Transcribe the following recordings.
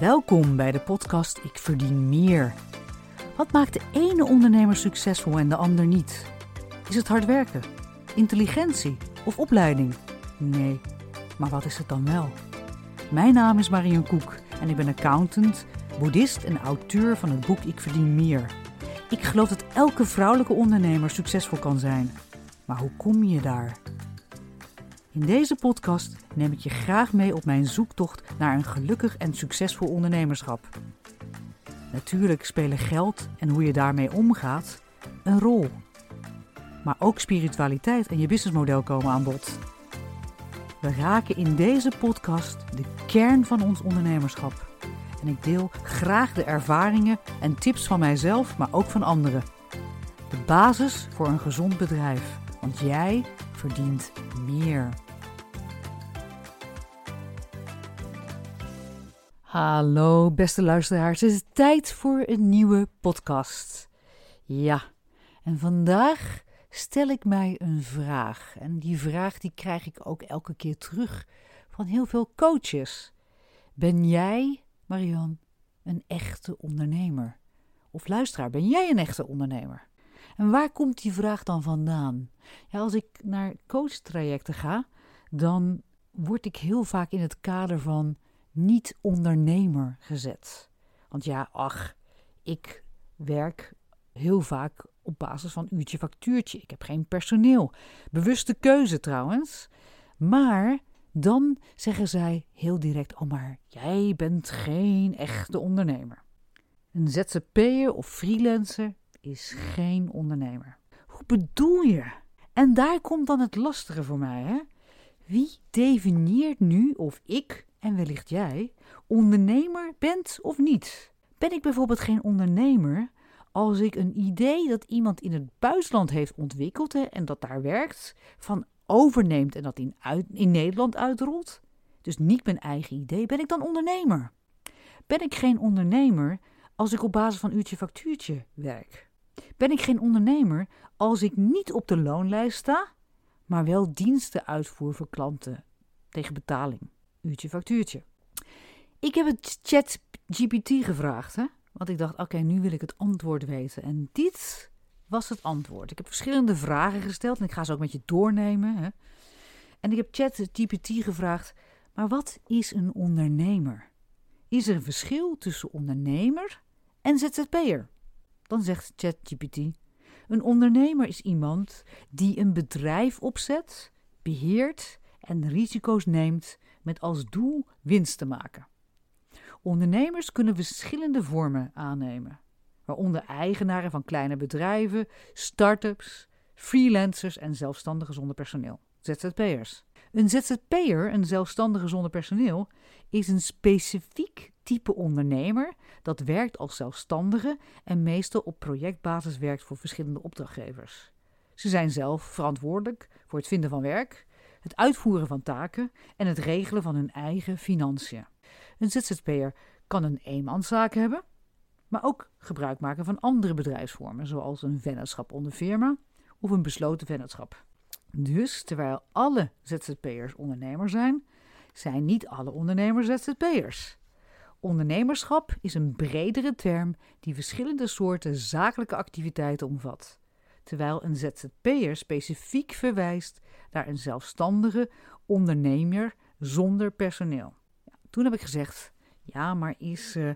Welkom bij de podcast Ik verdien meer. Wat maakt de ene ondernemer succesvol en de ander niet? Is het hard werken, intelligentie of opleiding? Nee, maar wat is het dan wel? Mijn naam is Marion Koek en ik ben accountant, boeddhist en auteur van het boek Ik verdien meer. Ik geloof dat elke vrouwelijke ondernemer succesvol kan zijn. Maar hoe kom je daar? In deze podcast neem ik je graag mee op mijn zoektocht naar een gelukkig en succesvol ondernemerschap. Natuurlijk spelen geld en hoe je daarmee omgaat een rol. Maar ook spiritualiteit en je businessmodel komen aan bod. We raken in deze podcast de kern van ons ondernemerschap. En ik deel graag de ervaringen en tips van mijzelf, maar ook van anderen. De basis voor een gezond bedrijf. Want jij verdient meer. Hallo beste luisteraars, het is tijd voor een nieuwe podcast. Ja, en vandaag stel ik mij een vraag. En die vraag die krijg ik ook elke keer terug van heel veel coaches. Ben jij, Marian, een echte ondernemer? Of luisteraar, ben jij een echte ondernemer? En waar komt die vraag dan vandaan? Ja, als ik naar coachtrajecten ga, dan word ik heel vaak in het kader van niet-ondernemer gezet. Want ja, ach, ik werk heel vaak op basis van uurtje factuurtje. Ik heb geen personeel. Bewuste keuze trouwens. Maar dan zeggen zij heel direct: Oh, maar jij bent geen echte ondernemer. Een ZZP'er of freelancer is geen ondernemer. Hoe bedoel je? En daar komt dan het lastige voor mij, hè? Wie definieert nu of ik, en wellicht jij, ondernemer bent of niet? Ben ik bijvoorbeeld geen ondernemer als ik een idee dat iemand in het buitenland heeft ontwikkeld en dat daar werkt, van overneemt en dat in, in Nederland uitrolt? Dus niet mijn eigen idee, ben ik dan ondernemer? Ben ik geen ondernemer als ik op basis van uurtje factuurtje werk? Ben ik geen ondernemer als ik niet op de loonlijst sta, maar wel diensten uitvoer voor klanten tegen betaling? Uurtje factuurtje. Ik heb het chat GPT gevraagd, hè? want ik dacht, oké, nu wil ik het antwoord weten. En dit was het antwoord. Ik heb verschillende vragen gesteld en ik ga ze ook met je doornemen. Hè? En ik heb chat GPT gevraagd, maar wat is een ondernemer? Is er een verschil tussen ondernemer en ZZP'er? Dan zegt ChatGPT: Een ondernemer is iemand die een bedrijf opzet, beheert en risico's neemt met als doel winst te maken. Ondernemers kunnen verschillende vormen aannemen, waaronder eigenaren van kleine bedrijven, start-ups, freelancers en zelfstandigen zonder personeel, ZZP'ers. Een ZZP'er, een zelfstandige zonder personeel, is een specifiek type ondernemer dat werkt als zelfstandige en meestal op projectbasis werkt voor verschillende opdrachtgevers. Ze zijn zelf verantwoordelijk voor het vinden van werk, het uitvoeren van taken en het regelen van hun eigen financiën. Een ZZP'er kan een eenmanszaak hebben, maar ook gebruik maken van andere bedrijfsvormen, zoals een vennootschap onder firma of een besloten vennootschap. Dus terwijl alle ZZP'ers ondernemer zijn, zijn niet alle ondernemers ZZP'ers. Ondernemerschap is een bredere term die verschillende soorten zakelijke activiteiten omvat, terwijl een ZZP'er specifiek verwijst naar een zelfstandige ondernemer zonder personeel. Ja, toen heb ik gezegd: ja, maar is uh,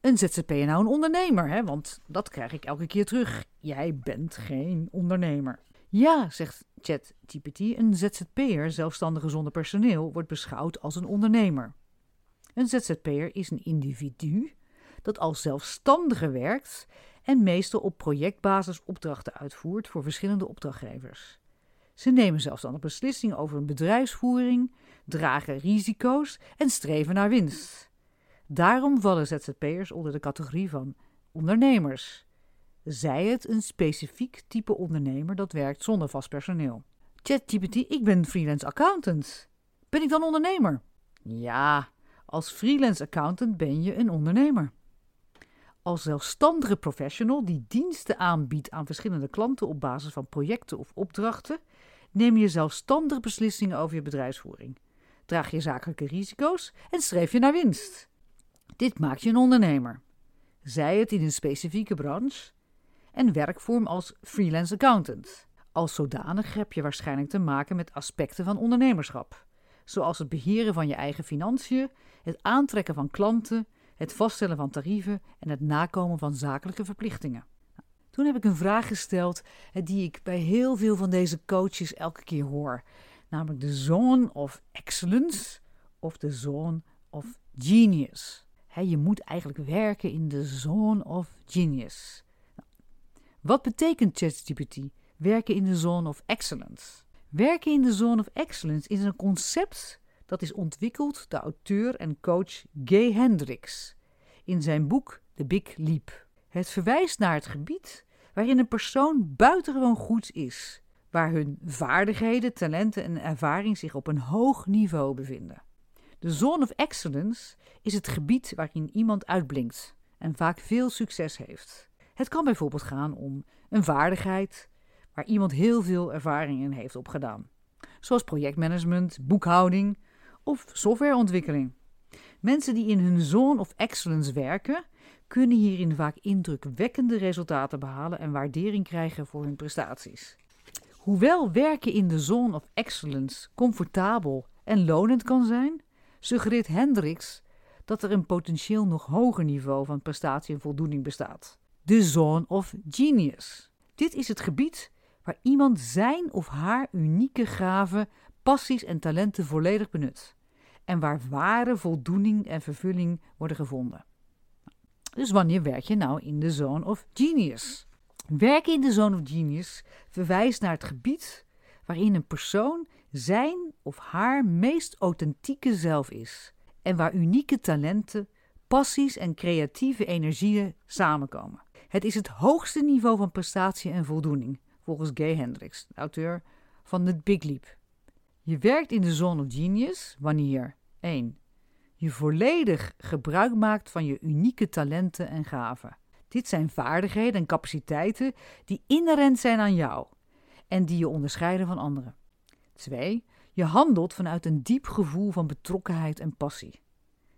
een ZZP'er nou een ondernemer? Hè? Want dat krijg ik elke keer terug. Jij bent geen ondernemer. Ja, zegt ChatGPT, een ZZP'er, zelfstandige zonder personeel, wordt beschouwd als een ondernemer. Een ZZP'er is een individu dat als zelfstandige werkt en meestal op projectbasis opdrachten uitvoert voor verschillende opdrachtgevers. Ze nemen zelfstandig beslissingen over een bedrijfsvoering, dragen risico's en streven naar winst. Daarom vallen ZZP'ers onder de categorie van ondernemers. Zij het een specifiek type ondernemer dat werkt zonder vast personeel. ChatGPT, ik ben freelance accountant. Ben ik dan ondernemer? Ja, als freelance accountant ben je een ondernemer. Als zelfstandige professional die diensten aanbiedt aan verschillende klanten op basis van projecten of opdrachten, neem je zelfstandig beslissingen over je bedrijfsvoering. Draag je zakelijke risico's en streef je naar winst. Dit maakt je een ondernemer. Zij het in een specifieke branche en werkvorm als freelance accountant. Als zodanig heb je waarschijnlijk te maken met aspecten van ondernemerschap, zoals het beheren van je eigen financiën, het aantrekken van klanten, het vaststellen van tarieven en het nakomen van zakelijke verplichtingen. Toen heb ik een vraag gesteld die ik bij heel veel van deze coaches elke keer hoor, namelijk de zone of excellence of de zone of genius. je moet eigenlijk werken in de zone of genius. Wat betekent ChatGPT? Werken in de zone of excellence. Werken in de zone of excellence is een concept dat is ontwikkeld door auteur en coach Gay Hendricks in zijn boek The Big Leap. Het verwijst naar het gebied waarin een persoon buitengewoon goed is, waar hun vaardigheden, talenten en ervaring zich op een hoog niveau bevinden. De zone of excellence is het gebied waarin iemand uitblinkt en vaak veel succes heeft. Het kan bijvoorbeeld gaan om een vaardigheid waar iemand heel veel ervaring in heeft opgedaan, zoals projectmanagement, boekhouding of softwareontwikkeling. Mensen die in hun zone of excellence werken, kunnen hierin vaak indrukwekkende resultaten behalen en waardering krijgen voor hun prestaties. Hoewel werken in de zone of excellence comfortabel en lonend kan zijn, suggereert Hendricks dat er een potentieel nog hoger niveau van prestatie en voldoening bestaat. De zone of genius. Dit is het gebied waar iemand zijn of haar unieke gaven, passies en talenten volledig benut. En waar ware voldoening en vervulling worden gevonden. Dus wanneer werk je nou in de zone of genius? Werken in de zone of genius verwijst naar het gebied waarin een persoon zijn of haar meest authentieke zelf is en waar unieke talenten, passies en creatieve energieën samenkomen. Het is het hoogste niveau van prestatie en voldoening, volgens Gay Hendricks, de auteur van The Big Leap. Je werkt in de zone of genius wanneer 1. Je volledig gebruik maakt van je unieke talenten en gaven. Dit zijn vaardigheden en capaciteiten die inherent zijn aan jou en die je onderscheiden van anderen. 2. Je handelt vanuit een diep gevoel van betrokkenheid en passie.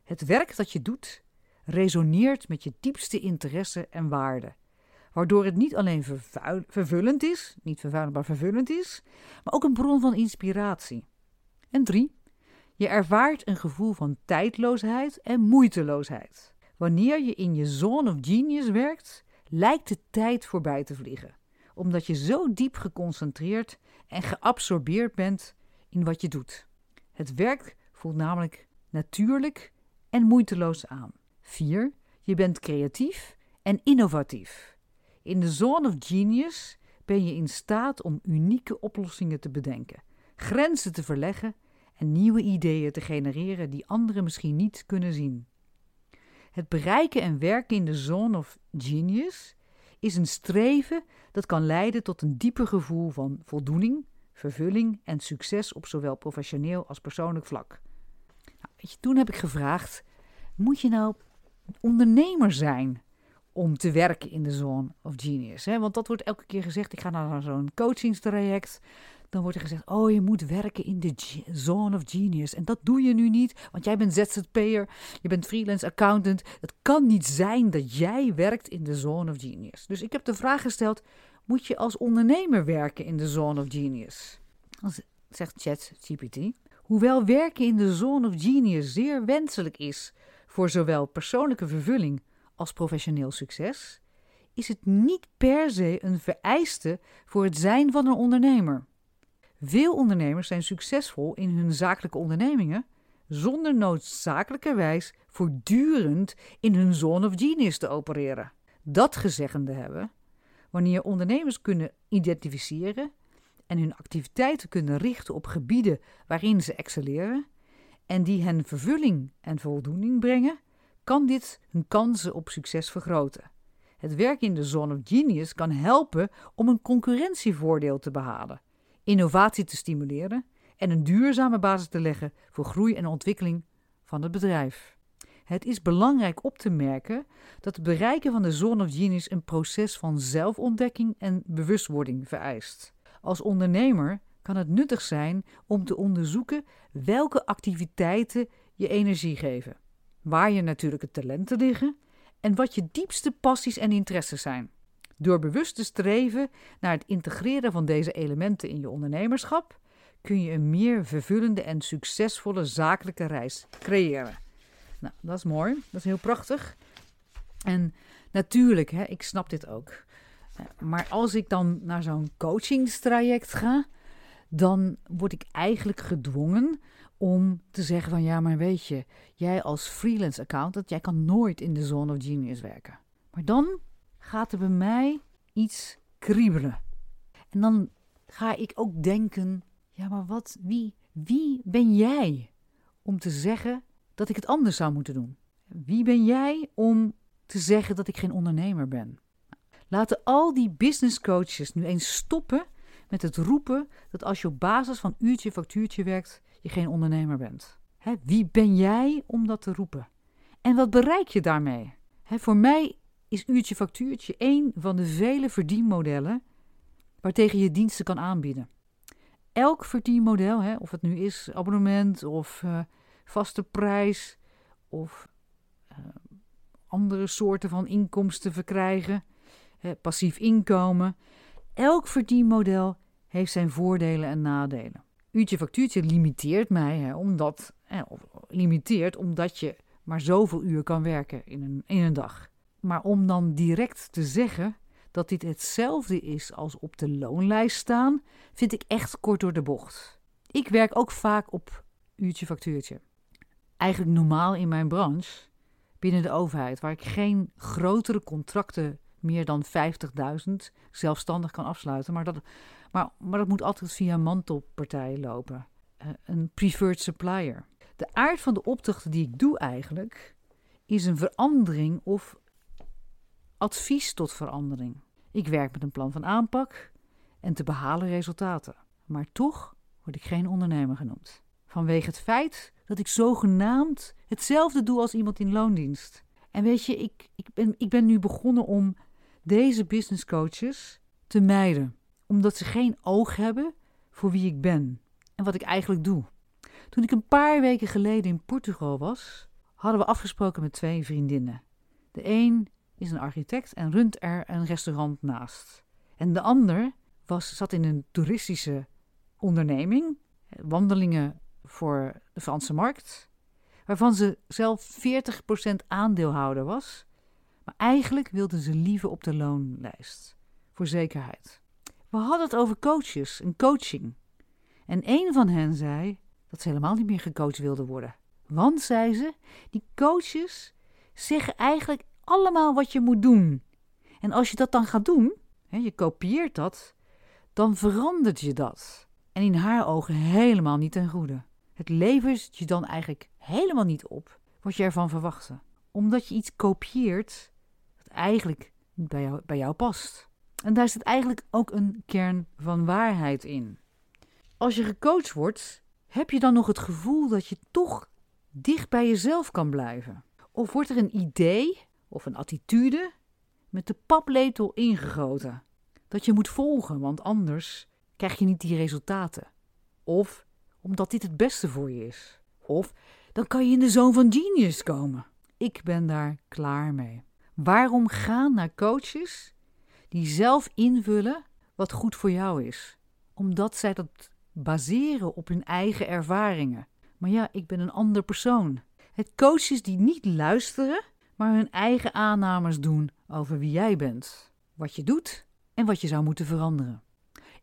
Het werk dat je doet resoneert met je diepste interesse en waarden, waardoor het niet alleen vervullend is, niet vervuilend, maar vervullend is, maar ook een bron van inspiratie. En 3. Je ervaart een gevoel van tijdloosheid en moeiteloosheid. Wanneer je in je zone of genius werkt, lijkt de tijd voorbij te vliegen, omdat je zo diep geconcentreerd en geabsorbeerd bent in wat je doet. Het werk voelt namelijk natuurlijk en moeiteloos aan. 4. Je bent creatief en innovatief. In de zone of genius ben je in staat om unieke oplossingen te bedenken, grenzen te verleggen en nieuwe ideeën te genereren die anderen misschien niet kunnen zien. Het bereiken en werken in de zone of genius is een streven dat kan leiden tot een dieper gevoel van voldoening, vervulling en succes op zowel professioneel als persoonlijk vlak. Nou, weet je, toen heb ik gevraagd: moet je nou ondernemer zijn om te werken in de zone of genius? Want dat wordt elke keer gezegd. Ik ga naar zo'n coachingstraject dan wordt er gezegd: Oh, je moet werken in de zone of genius. En dat doe je nu niet, want jij bent ZZP'er, je bent freelance accountant. Het kan niet zijn dat jij werkt in de zone of genius. Dus ik heb de vraag gesteld: Moet je als ondernemer werken in de zone of genius? Dan zegt ChatGPT. Hoewel werken in de zone of genius zeer wenselijk is voor zowel persoonlijke vervulling als professioneel succes, is het niet per se een vereiste voor het zijn van een ondernemer. Veel ondernemers zijn succesvol in hun zakelijke ondernemingen zonder noodzakelijkerwijs voortdurend in hun zone of genius te opereren. Dat gezeggende hebben, wanneer ondernemers kunnen identificeren en hun activiteiten kunnen richten op gebieden waarin ze excelleren en die hen vervulling en voldoening brengen, kan dit hun kansen op succes vergroten. Het werk in de zone of genius kan helpen om een concurrentievoordeel te behalen innovatie te stimuleren en een duurzame basis te leggen voor groei en ontwikkeling van het bedrijf. Het is belangrijk op te merken dat het bereiken van de zone of genius een proces van zelfontdekking en bewustwording vereist. Als ondernemer kan het nuttig zijn om te onderzoeken welke activiteiten je energie geven. waar je natuurlijke talenten liggen en wat je diepste passies en interesses zijn. Door bewust te streven naar het integreren van deze elementen in je ondernemerschap kun je een meer vervullende en succesvolle zakelijke reis creëren. Nou, dat is mooi, dat is heel prachtig. En natuurlijk, hè, ik snap dit ook. Maar als ik dan naar zo'n coachingstraject ga, dan word ik eigenlijk gedwongen om te zeggen van ja, maar weet je, jij als freelance accountant, jij kan nooit in de zone of genius werken. Maar dan gaat er bij mij iets kriebelen. En dan ga ik ook denken, ja, maar wat, wie, wie ben jij om te zeggen dat ik het anders zou moeten doen? Wie ben jij om te zeggen dat ik geen ondernemer ben? Laten al die business coaches nu eens stoppen met het roepen dat als je op basis van uurtje factuurtje werkt, je geen ondernemer bent. Hè, wie ben jij om dat te roepen? En wat bereik je daarmee? Hè, voor mij is uurtje factuurtje één van de vele verdienmodellen waartegen je diensten kan aanbieden. Elk verdienmodel, hè, of het nu is abonnement of uh, vaste prijs of uh, andere soorten van inkomsten verkrijgen, hè, passief inkomen, elk verdienmodel heeft zijn voordelen en nadelen. Uurtje factuurtje limiteert mij, hè, omdat, hè, limiteert omdat je maar zoveel uur kan werken in een, in een dag. Maar om dan direct te zeggen dat dit hetzelfde is als op de loonlijst staan, vind ik echt kort door de bocht. Ik werk ook vaak op uurtje factuurtje. Eigenlijk normaal in mijn branche, binnen de overheid, waar ik geen grotere contracten meer dan 50.000 zelfstandig kan afsluiten. Maar dat, maar, maar dat moet altijd via een mantelpartij lopen. Uh, een preferred supplier. De aard van de opdrachten die ik doe eigenlijk is een verandering of advies tot verandering. Ik werk met een plan van aanpak en te behalen resultaten. Maar toch word ik geen ondernemer genoemd. Vanwege het feit dat ik zogenaamd hetzelfde doe als iemand in loondienst. En weet je, ik, ik, ben, ik ben nu begonnen om deze business coaches te mijden, omdat ze geen oog hebben voor wie ik ben en wat ik eigenlijk doe. Toen ik een paar weken geleden in Portugal was, hadden we afgesproken met twee vriendinnen. De een is een architect en runt er een restaurant naast. En de ander was, zat in een toeristische onderneming, wandelingen voor de Franse markt, waarvan ze zelf 40% aandeelhouder was, maar eigenlijk wilde ze liever op de loonlijst, voor zekerheid. We hadden het over coaches en coaching. En een van hen zei dat ze helemaal niet meer gecoacht wilde worden. Want, zei ze, die coaches zeggen eigenlijk allemaal wat je moet doen. En als je dat dan gaat doen, hè, je kopieert dat, dan verandert je dat. En in haar ogen helemaal niet ten goede. Het levert je dan eigenlijk helemaal niet op wat je ervan verwachtte. Omdat je iets kopieert eigenlijk bij jou, bij jou past. En daar zit eigenlijk ook een kern van waarheid in. Als je gecoacht wordt, heb je dan nog het gevoel dat je toch dicht bij jezelf kan blijven? Of wordt er een idee of een attitude met de paplepel ingegoten. Dat je moet volgen, want anders krijg je niet die resultaten. Of omdat dit het beste voor je is. Of dan kan je in de zoon van genius komen. Ik ben daar klaar mee. Waarom gaan naar coaches die zelf invullen wat goed voor jou is? Omdat zij dat baseren op hun eigen ervaringen. Maar ja, ik ben een ander persoon. Het coaches die niet luisteren maar hun eigen aannames doen over wie jij bent, wat je doet en wat je zou moeten veranderen.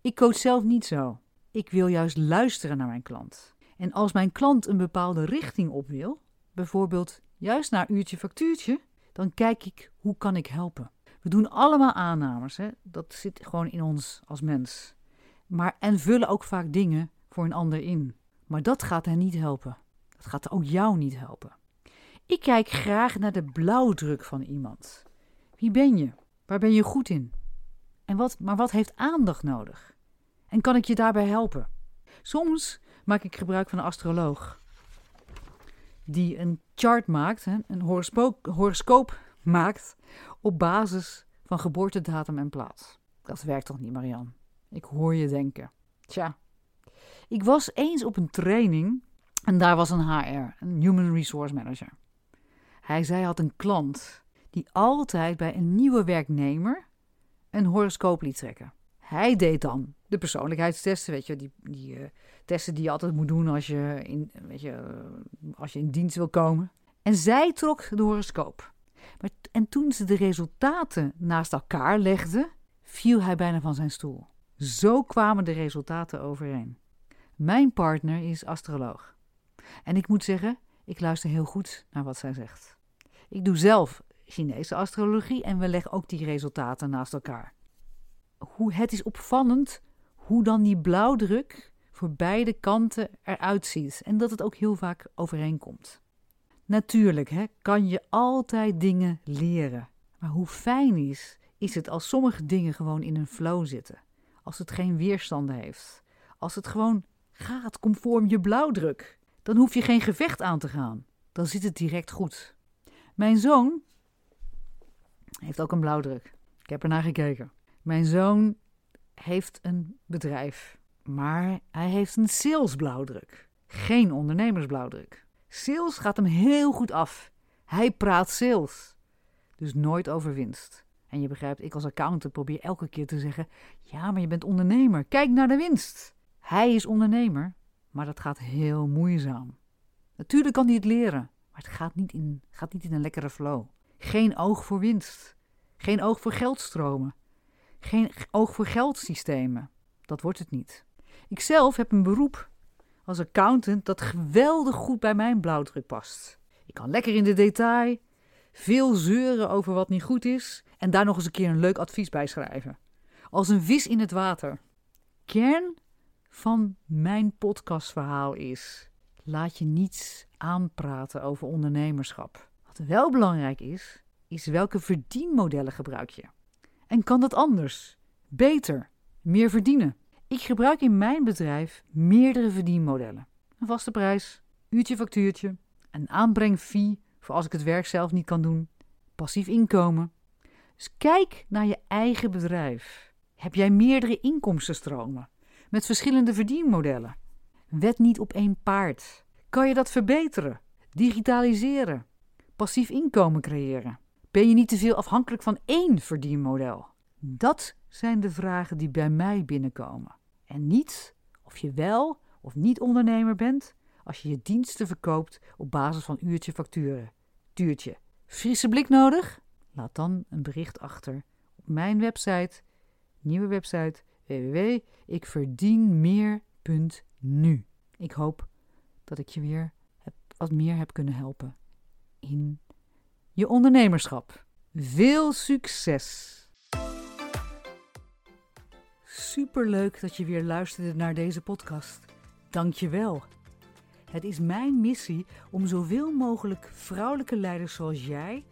Ik coach zelf niet zo. Ik wil juist luisteren naar mijn klant. En als mijn klant een bepaalde richting op wil, bijvoorbeeld juist naar uurtje factuurtje, dan kijk ik hoe kan ik helpen. We doen allemaal aannames, hè? dat zit gewoon in ons als mens. Maar, en vullen ook vaak dingen voor een ander in. Maar dat gaat hen niet helpen. Dat gaat ook jou niet helpen. Ik kijk graag naar de blauwdruk van iemand. Wie ben je? Waar ben je goed in? En wat, maar wat heeft aandacht nodig? En kan ik je daarbij helpen? Soms maak ik gebruik van een astroloog die een chart maakt, een horoscoop maakt op basis van geboortedatum en plaats. Dat werkt toch niet, Marian? Ik hoor je denken. Tja, ik was eens op een training en daar was een HR, een Human Resource Manager. Hij zei had een klant die altijd bij een nieuwe werknemer een horoscoop liet trekken. Hij deed dan de persoonlijkheidstesten, weet je, die, die uh, testen die je altijd moet doen als je, in, weet je, uh, als je in dienst wil komen. En zij trok de horoscoop. Maar, en toen ze de resultaten naast elkaar legden, viel hij bijna van zijn stoel. Zo kwamen de resultaten overeen. Mijn partner is astroloog. En ik moet zeggen, ik luister heel goed naar wat zij zegt. Ik doe zelf Chinese astrologie en we leggen ook die resultaten naast elkaar. Hoe, het is opvallend hoe dan die blauwdruk voor beide kanten eruit ziet en dat het ook heel vaak overeenkomt. Natuurlijk hè, kan je altijd dingen leren, maar hoe fijn is, is het als sommige dingen gewoon in een flow zitten, als het geen weerstanden heeft, als het gewoon gaat conform je blauwdruk. Dan hoef je geen gevecht aan te gaan, dan zit het direct goed. Mijn zoon heeft ook een blauwdruk. Ik heb er naar gekeken. Mijn zoon heeft een bedrijf, maar hij heeft een salesblauwdruk, geen ondernemersblauwdruk. Sales gaat hem heel goed af. Hij praat sales, dus nooit over winst. En je begrijpt, ik als accountant probeer elke keer te zeggen: ja, maar je bent ondernemer. Kijk naar de winst. Hij is ondernemer, maar dat gaat heel moeizaam. Natuurlijk kan hij het leren, maar het gaat niet in, gaat niet in een lekkere flow. Geen oog voor winst. Geen oog voor geldstromen. Geen oog voor geldsystemen. Dat wordt het niet. Ikzelf heb een beroep als accountant dat geweldig goed bij mijn blauwdruk past. Ik kan lekker in de detail, veel zeuren over wat niet goed is en daar nog eens een keer een leuk advies bij schrijven. Als een vis in het water. Kern van mijn podcastverhaal is: laat je niets aanpraten over ondernemerschap. Wat wel belangrijk is, is welke verdienmodellen gebruik je? En kan dat anders? Beter? Meer verdienen? Ik gebruik in mijn bedrijf meerdere verdienmodellen. Een vaste prijs, uurtje factuurtje, een aanbrengfee voor als ik het werk zelf niet kan doen, passief inkomen. Dus kijk naar je eigen bedrijf. Heb jij meerdere inkomstenstromen met verschillende verdienmodellen? Wet niet op één paard. Kan je dat verbeteren? Digitaliseren? Passief inkomen creëren? Ben je niet te veel afhankelijk van één verdienmodel? Dat zijn de vragen die bij mij binnenkomen. En niet of je wel of niet ondernemer bent als je je diensten verkoopt op basis van uurtje facturen. Tuurtje. Frisse blik nodig? Laat dan een bericht achter op mijn website, nieuwe website www.ikverdienmeer.nu. Ik hoop dat ik je weer heb, wat meer heb kunnen helpen in je ondernemerschap. Veel succes! Superleuk dat je weer luisterde naar deze podcast. Dank je wel. Het is mijn missie om zoveel mogelijk vrouwelijke leiders zoals jij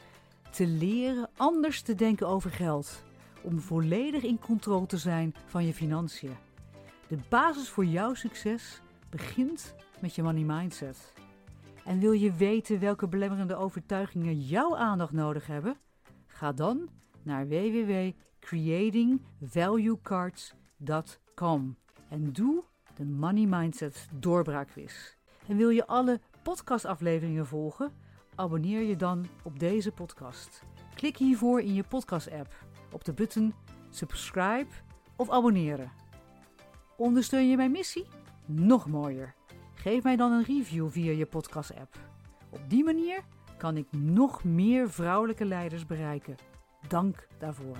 te leren anders te denken over geld. Om volledig in controle te zijn van je financiën. De basis voor jouw succes begint met je money mindset. En wil je weten welke belemmerende overtuigingen jouw aandacht nodig hebben? Ga dan naar www.creatingvaluecards.com en doe de Money Mindset doorbraakquiz. En wil je alle podcastafleveringen volgen? Abonneer je dan op deze podcast. Klik hiervoor in je podcast-app op de button subscribe of abonneren. Ondersteun je mijn missie? Nog mooier. Geef mij dan een review via je podcast-app. Op die manier kan ik nog meer vrouwelijke leiders bereiken. Dank daarvoor.